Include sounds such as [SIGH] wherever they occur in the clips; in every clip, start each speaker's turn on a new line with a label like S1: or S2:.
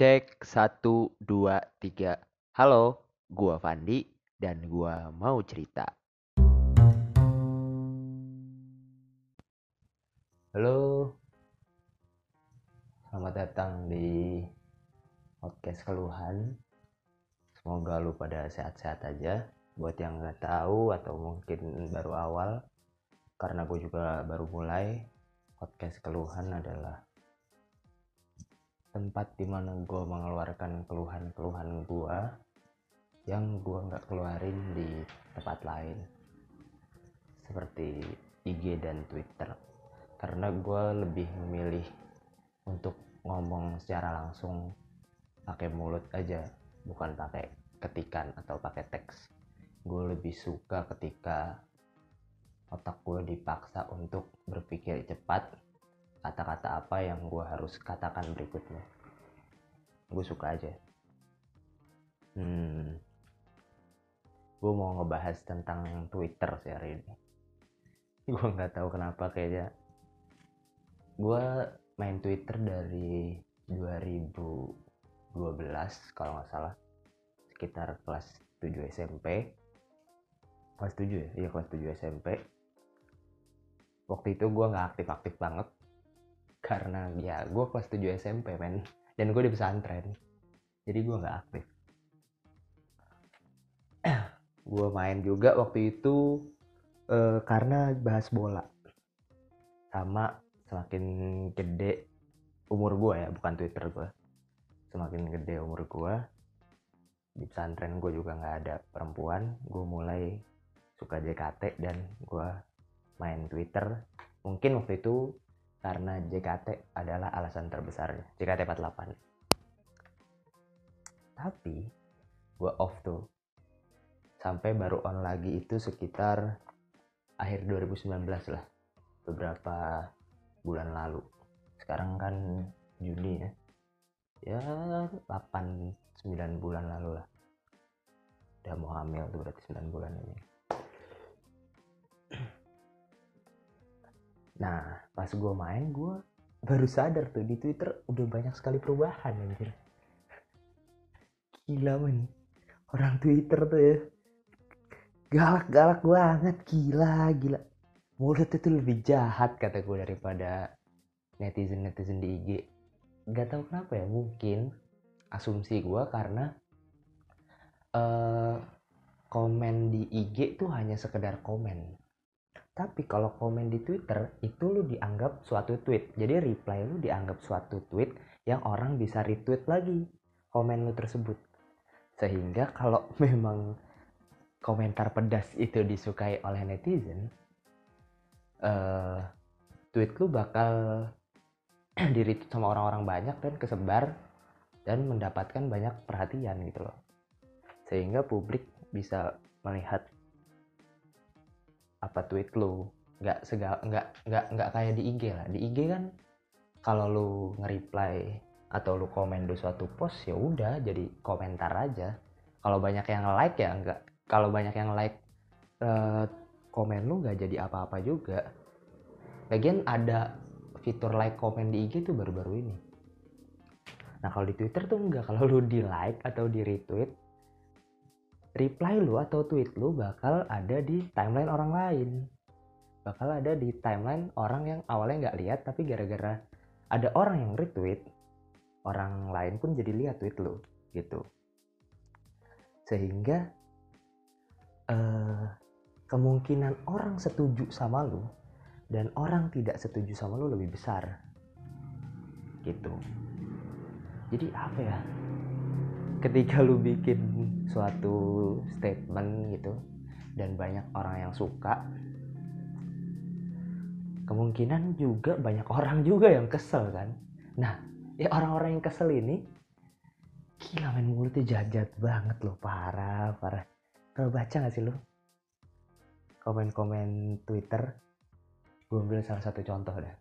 S1: Cek satu dua tiga. Halo, gua Fandi dan gua mau cerita. Halo, selamat datang di podcast keluhan. Semoga lu pada sehat-sehat aja. Buat yang nggak tahu atau mungkin baru awal, karena gue juga baru mulai, podcast keluhan adalah tempat di mana gue mengeluarkan keluhan-keluhan gue yang gue nggak keluarin di tempat lain. Seperti IG dan Twitter. Karena gue lebih memilih untuk ngomong secara langsung pakai mulut aja bukan pakai ketikan atau pakai teks. Gue lebih suka ketika otak gue dipaksa untuk berpikir cepat kata-kata apa yang gue harus katakan berikutnya. Gue suka aja. Hmm. Gue mau ngebahas tentang Twitter sih hari ini. [LAUGHS] Gue nggak tahu kenapa kayaknya. Gue main Twitter dari 2012 kalau nggak salah. Sekitar kelas 7 SMP kelas 7 ya? Iya kelas 7 SMP waktu itu gue nggak aktif-aktif banget karena ya gue kelas 7 SMP men. Dan gue di pesantren. Jadi gue nggak aktif. [CLEARS THROAT] Gue main juga waktu itu uh, karena bahas bola. Sama semakin gede umur gue ya bukan twitter gue semakin gede umur gue di pesantren gue juga nggak ada perempuan. Gue mulai suka JKT dan gue main twitter. Mungkin waktu itu karena JKT adalah alasan terbesarnya. JKT 48 tapi gue off tuh. Sampai baru on lagi itu sekitar akhir 2019 lah. Beberapa bulan lalu. Sekarang kan Juni ya. Ya 8 9 bulan lalu lah. Udah mau hamil tuh berarti 9 bulan ini Nah, pas gue main, gue baru sadar tuh di Twitter udah banyak sekali perubahan anjir. Gila men. Orang Twitter tuh ya. Galak-galak banget, gila, gila. Mulut itu lebih jahat kata gue daripada netizen-netizen di IG. Gak tau kenapa ya, mungkin asumsi gue karena uh, komen di IG tuh hanya sekedar komen tapi kalau komen di Twitter itu lu dianggap suatu tweet. Jadi reply lu dianggap suatu tweet yang orang bisa retweet lagi komen lu tersebut. Sehingga kalau [LAUGHS] memang komentar pedas itu disukai oleh netizen, uh, tweet lu bakal [CLEARS THROAT] di retweet sama orang-orang banyak dan kesebar dan mendapatkan banyak perhatian gitu loh. Sehingga publik bisa melihat apa tweet lu? Nggak segal nggak nggak nggak kayak di IG lah. Di IG kan kalau lu nge-reply atau lu komen di suatu post ya udah jadi komentar aja. Kalau banyak yang like ya nggak kalau banyak yang like uh, komen lu nggak jadi apa-apa juga. Bagian ada fitur like komen di IG tuh baru-baru ini. Nah kalau di Twitter tuh enggak kalau lu di like atau di retweet reply lu atau tweet lu bakal ada di timeline orang lain. Bakal ada di timeline orang yang awalnya nggak lihat tapi gara-gara ada orang yang retweet orang lain pun jadi lihat tweet lu gitu. Sehingga uh, kemungkinan orang setuju sama lu dan orang tidak setuju sama lu lebih besar. Gitu. Jadi apa ya ketika lu bikin suatu statement gitu dan banyak orang yang suka kemungkinan juga banyak orang juga yang kesel kan? Nah ya orang-orang yang kesel ini gila main mulutnya jahat banget loh parah parah. Kalau baca gak sih lo komen-komen Twitter gue ambil salah satu contoh dah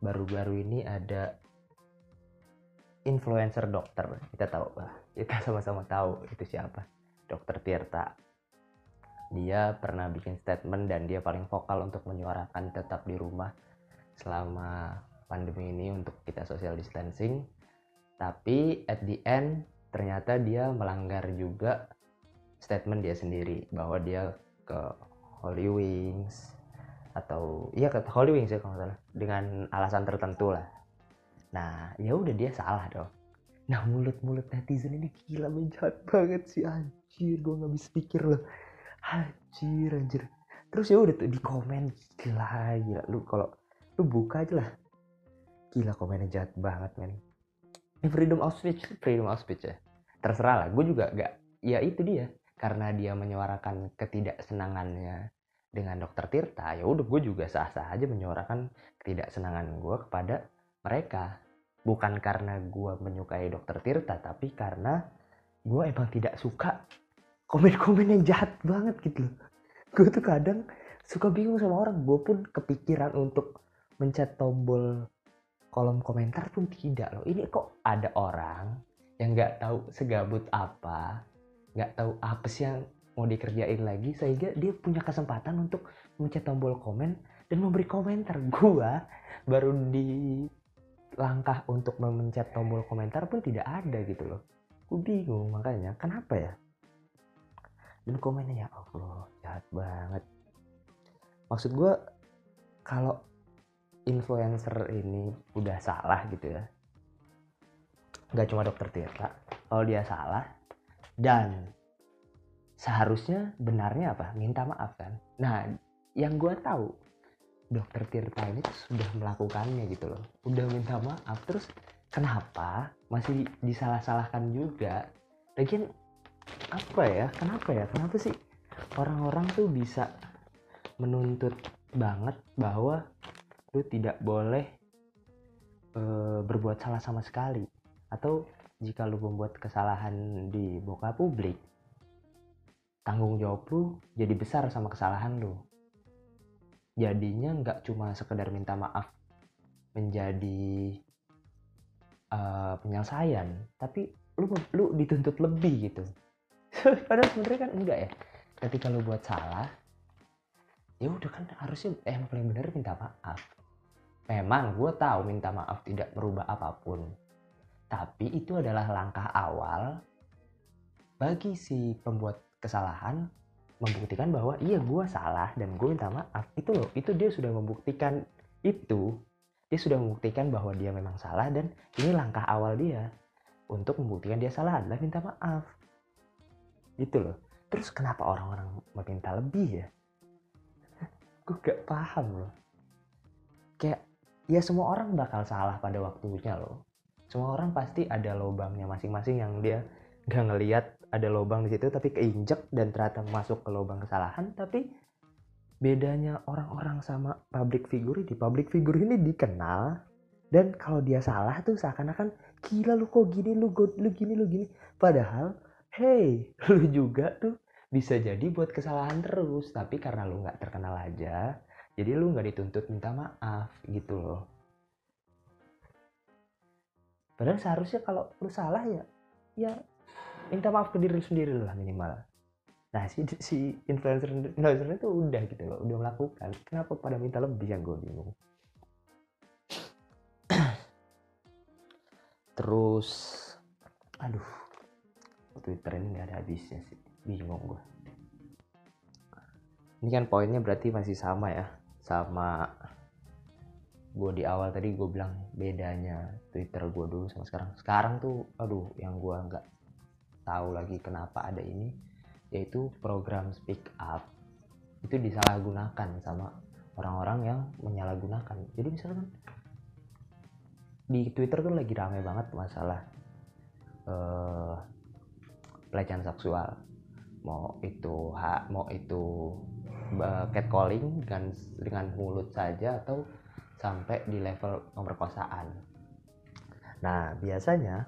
S1: baru-baru ini ada influencer dokter kita tahu kita [LAUGHS] sama-sama tahu itu siapa. Dokter Tirta. Dia pernah bikin statement dan dia paling vokal untuk menyuarakan tetap di rumah selama pandemi ini untuk kita social distancing. Tapi at the end ternyata dia melanggar juga statement dia sendiri bahwa dia ke Holy Wings atau iya ke Holy Wings ya kalau salah. Dengan alasan tertentu lah nah ya udah dia salah dong. Nah mulut-mulut netizen ini gila menjahat banget sih anjir. Gue nggak bisa pikir loh. Anjir anjir. Terus ya udah tuh di komen. Gila gila. Lu kalau lu buka aja lah. Gila komennya jahat banget men. Ini freedom of speech freedom of speech ya. Terserah lah gue juga gak ya itu dia. Karena dia menyuarakan ketidaksenangannya dengan dokter Tirta ya udah gue juga sah-sah aja menyuarakan ketidaksenangan gue kepada mereka. Bukan karena gue menyukai dokter Tirta tapi karena gue emang tidak suka komen-komen yang jahat banget gitu loh. Gue tuh kadang suka bingung sama orang. Gue pun kepikiran untuk mencet tombol kolom komentar pun tidak loh. Ini kok ada orang yang nggak tahu segabut apa nggak tahu apa sih yang mau dikerjain lagi sehingga dia punya kesempatan untuk mencet tombol komen dan memberi komentar. Gua baru di langkah untuk memencet tombol komentar pun tidak ada gitu loh. Gue bingung makanya kenapa ya? Dan komennya ya Allah jahat banget. Maksud gue kalau influencer ini udah salah gitu ya nggak cuma dokter Tirta kalau dia salah dan seharusnya benarnya apa? Minta maaf kan? Nah yang gue tahu dokter Tirta ini tuh sudah melakukannya gitu loh. Udah minta maaf terus kenapa masih disalah-salahkan juga? Lagian apa ya? Kenapa ya? Kenapa sih orang-orang tuh bisa menuntut banget bahwa lu tidak boleh e, berbuat salah sama sekali? Atau jika lu membuat kesalahan di muka publik tanggung jawab lu jadi besar sama kesalahan lu jadinya nggak cuma sekedar minta maaf menjadi uh, penyelesaian tapi lu lu dituntut lebih gitu. [LAUGHS] Padahal sebenarnya kan enggak ya. Ketika lu buat salah ya udah kan harusnya eh, yang paling benar minta maaf. Memang gue tahu minta maaf tidak merubah apa pun tapi itu adalah langkah awal bagi si pembuat kesalahan membuktikan bahwa iya gue salah dan gue minta maaf. Itu loh itu dia sudah membuktikan itu. Dia sudah membuktikan bahwa dia memang salah dan ini langkah awal dia untuk membuktikan dia salah adalah minta maaf. Gitu loh. Terus kenapa orang-orang meminta lebih ya? [LAUGHS] Gue gak paham loh. Kayak ya semua orang bakal salah pada waktunya loh. Semua orang pasti ada lubangnya masing-masing yang dia gak ngeliat ada lubang di situ tapi keinjek dan ternyata masuk ke lubang kesalahan. Tapi bedanya orang-orang sama public figure di public figure ini dikenal dan kalau dia salah tuh seakan-akan gila lu kok gini lu lu gini lu gini. Padahal hey [LAUGHS] lu juga tuh bisa jadi buat kesalahan terus tapi karena lu nggak terkenal aja jadi lu nggak dituntut minta maaf gitu loh. Padahal seharusnya kalau lu salah ya ya minta maaf ke diri sendiri lah minimal. Nah si si influencer influencer itu udah gitu loh udah melakukan. Kenapa pada minta lebih yang gue bingung? [CLEARS THROAT] Terus aduh Twitter ini nggak ada habisnya sih bingung gue. Ini kan poinnya berarti masih sama ya sama gue di awal tadi gue bilang bedanya Twitter gue dulu sama sekarang. Sekarang tuh aduh yang gue nggak tahu lagi kenapa ada ini yaitu program speak up. Itu disalahgunakan sama orang-orang yang menyalahgunakan. Jadi misalkan di Twitter tuh lagi rame banget masalah uh, pelecehan seksual. Mau itu hak mau itu catcalling dengan dengan mulut saja atau sampai di level pemerkosaan. Nah, biasanya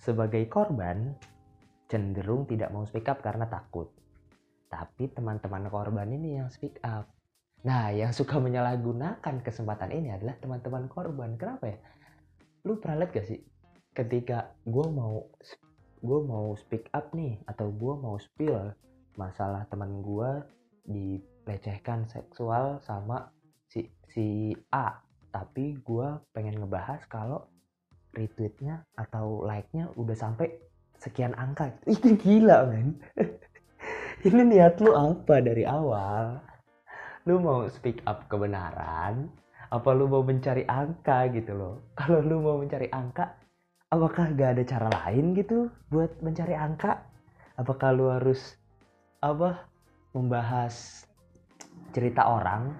S1: sebagai korban cenderung tidak mau speak up karena takut. Tapi teman-teman korban ini yang speak up. Nah, yang suka menyalahgunakan kesempatan ini adalah teman-teman korban. Kenapa ya? Lu pernah lihat gak sih? Ketika gue mau gue mau speak up nih atau gue mau spill masalah teman gue dilecehkan seksual sama si si A tapi gue pengen ngebahas kalau retweetnya atau like-nya udah sampai sekian angka itu gila men. [LAUGHS] Ini niat lu apa dari awal? Lu mau speak up kebenaran? Apa lu mau mencari angka gitu loh? Kalau lu mau mencari angka apakah gak ada cara lain gitu buat mencari angka? Apakah lu harus apa membahas cerita orang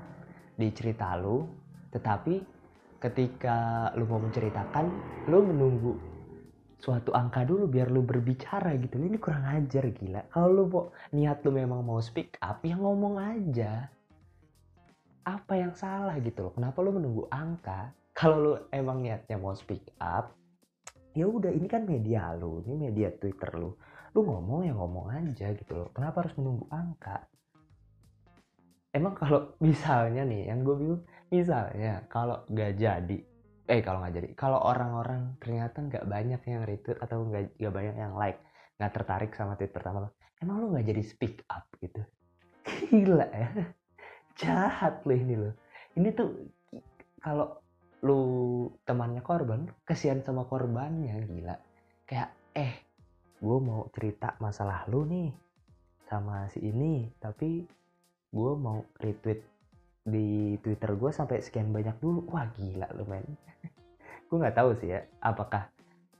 S1: di cerita lu tetapi ketika lu mau menceritakan lu menunggu suatu angka dulu biar lu berbicara gitu. Ini kurang ajar gila. Kalau lu mau niat lu memang mau speak up ya ngomong aja. Apa yang salah gitu loh? Kenapa lu menunggu angka? Kalau lu emang niatnya mau speak up ya udah ini kan media lu ini media twitter lu. Lu ngomong ya ngomong aja gitu loh. Kenapa harus menunggu angka? Emang kalau misalnya nih yang gue bingung misalnya kalau nggak jadi eh kalau nggak jadi kalau orang-orang ternyata nggak banyak yang retweet atau nggak banyak yang like nggak tertarik sama tweet pertama lo emang lo nggak jadi speak up gitu? [LAUGHS] Gila ya. Jahat lo ini lo. Ini tuh kalau lu temannya korban kesian sama korbannya gila. Kayak eh gue mau cerita masalah lu nih sama si ini tapi gue mau retweet di Twitter gue sampai sekian banyak dulu. Wah gila lu men. [LAUGHS] Gue nggak tahu sih ya apakah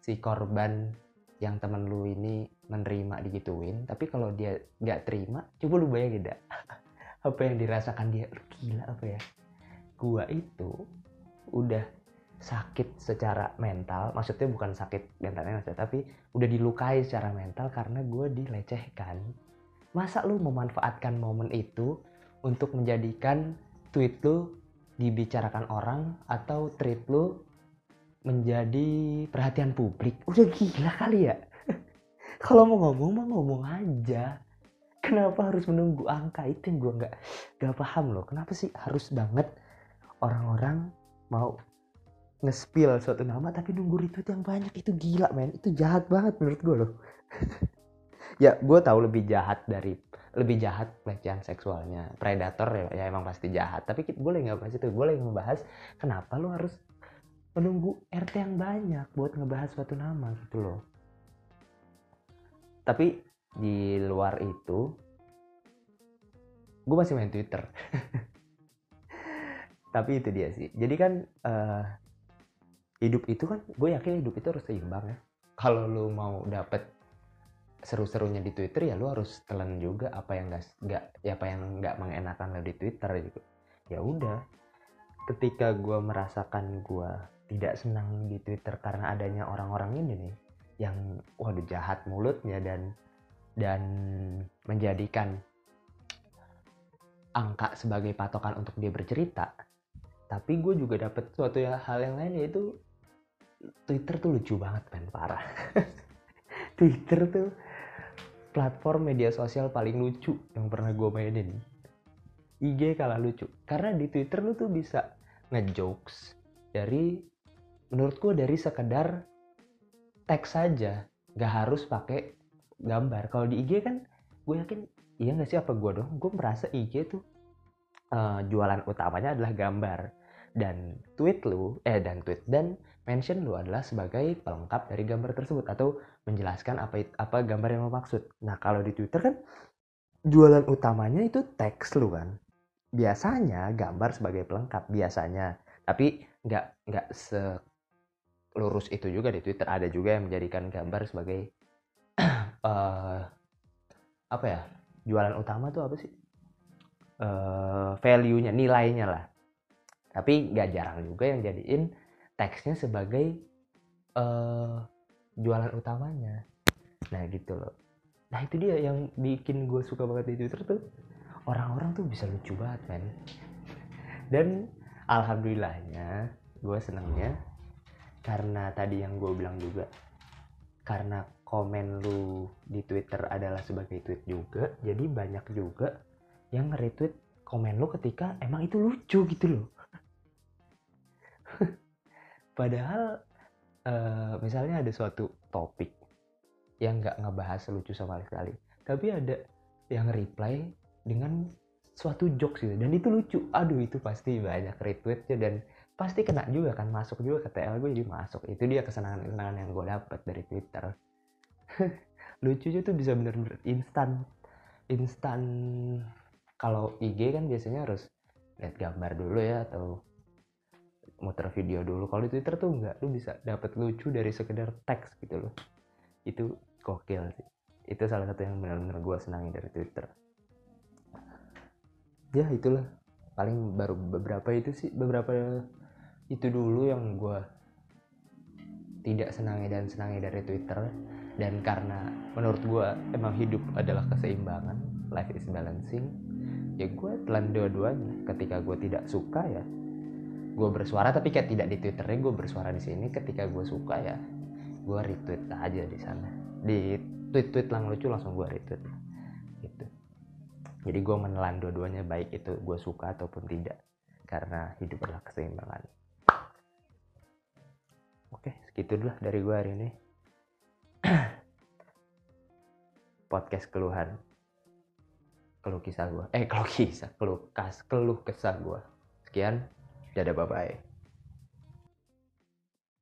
S1: si korban yang temen lu ini menerima digituin tapi kalau dia nggak terima coba lu bayangin dah. [LAUGHS] Apa yang dirasakan dia? Gila apa ya? Gue itu udah sakit secara mental maksudnya bukan sakit mentalnya maksudnya tapi udah dilukai secara mental karena gue dilecehkan. Masa lu memanfaatkan momen itu untuk menjadikan tweet lu dibicarakan orang atau tweet lu menjadi perhatian publik? Udah gila kali ya? [LAUGHS] Kalau mau ngomong mah ngomong aja. Kenapa harus menunggu angka? Itu yang gue nggak nggak paham loh. Kenapa sih harus banget orang-orang mau nge-spill suatu nama tapi nunggu retweet yang banyak? Itu gila men. Itu jahat banget menurut gue loh. [LAUGHS] Ya gue tahu lebih jahat dari lebih jahat pelecehan seksualnya. Predator ya, ya emang pasti jahat. Tapi kita boleh nggak bahas itu? Boleh ngebahas kenapa lo harus menunggu RT yang banyak buat ngebahas suatu nama gitu loh. Tapi di luar itu gue masih main Twitter. [LAUGHS] Tapi itu dia sih. Jadi kan uh, hidup itu kan gue yakin hidup itu harus seimbang ya. Kalau lo mau dapet seru-serunya di Twitter ya lu harus telan juga apa yang gak, gak ya apa yang nggak mengenakan lo di Twitter gitu. Ya udah ketika gue merasakan gue tidak senang di Twitter karena adanya orang-orang ini nih yang waduh jahat mulutnya dan dan menjadikan angka sebagai patokan untuk dia bercerita tapi gue juga dapet suatu ya, hal yang lain yaitu Twitter tuh lucu banget men parah. [LAUGHS] Twitter tuh platform media sosial paling lucu yang pernah gue mainin. IG kalah lucu. Karena di Twitter lu tuh bisa ngejokes dari menurut gue dari sekedar teks saja. Gak harus pakai gambar. Kalau di IG kan gue yakin iya gak sih apa gue dong. Gue merasa IG tuh uh, jualan utamanya adalah gambar. Dan tweet lu, eh dan tweet dan mention lu adalah sebagai pelengkap dari gambar tersebut atau menjelaskan apa apa gambar yang lo maksud. Nah kalau di Twitter kan jualan utamanya itu teks lu kan. Biasanya gambar sebagai pelengkap biasanya, tapi nggak nggak selurus itu juga di Twitter. Ada juga yang menjadikan gambar sebagai uh, [CLEARS THROAT] apa ya jualan utama tuh apa sih? Uh, value-nya, nilainya lah. Tapi nggak jarang juga yang jadiin teksnya sebagai uh, jualan utamanya. Nah gitu loh. Nah itu dia yang bikin gue suka banget di twitter tuh. Orang-orang tuh bisa lucu banget men. Dan alhamdulillahnya gue senangnya karena tadi yang gue bilang juga karena komen lu di twitter adalah sebagai tweet juga jadi banyak juga yang retweet komen lu ketika emang itu lucu gitu loh [LAUGHS] padahal uh, misalnya ada suatu topik yang nggak ngebahas lucu sama sekali tapi ada yang reply dengan suatu jokes gitu dan itu lucu. Aduh itu pasti banyak retweetnya dan pasti kena juga kan masuk juga ke TL gue jadi masuk. Itu dia kesenangan kesenangan yang gue dapat dari Twitter. [LAUGHS] Lucunya tuh bisa bener-bener instan. Instan. Kalau IG kan biasanya harus lihat gambar dulu ya atau muter video dulu. Kalau di Twitter tuh enggak lu bisa dapat lucu dari sekedar teks gitu loh. Itu gokil sih. Itu salah satu yang benar-benar gue senangi dari Twitter. Ya itulah. Paling baru beberapa itu sih beberapa itu dulu yang gue tidak senangi dan senangi dari Twitter. Dan karena menurut gue emang hidup adalah keseimbangan life is balancing ya gue telan dua-duanya. Ketika gue tidak suka ya gue bersuara tapi kayak tidak di twitternya gue bersuara di sini ketika gue suka ya gue retweet aja di sana di tweet tweet lang lucu langsung gue retweet gitu jadi gue menelan dua-duanya baik itu gue suka ataupun tidak karena hidup adalah keseimbangan Oke, segitu dulu dari gue hari ini. [CLEARS THROAT] Podcast keluhan. Keluh kisah gue. Eh, keluh kisah. Keluh kas. Keluh kesah gue. Sekian. Dadah, bye-bye.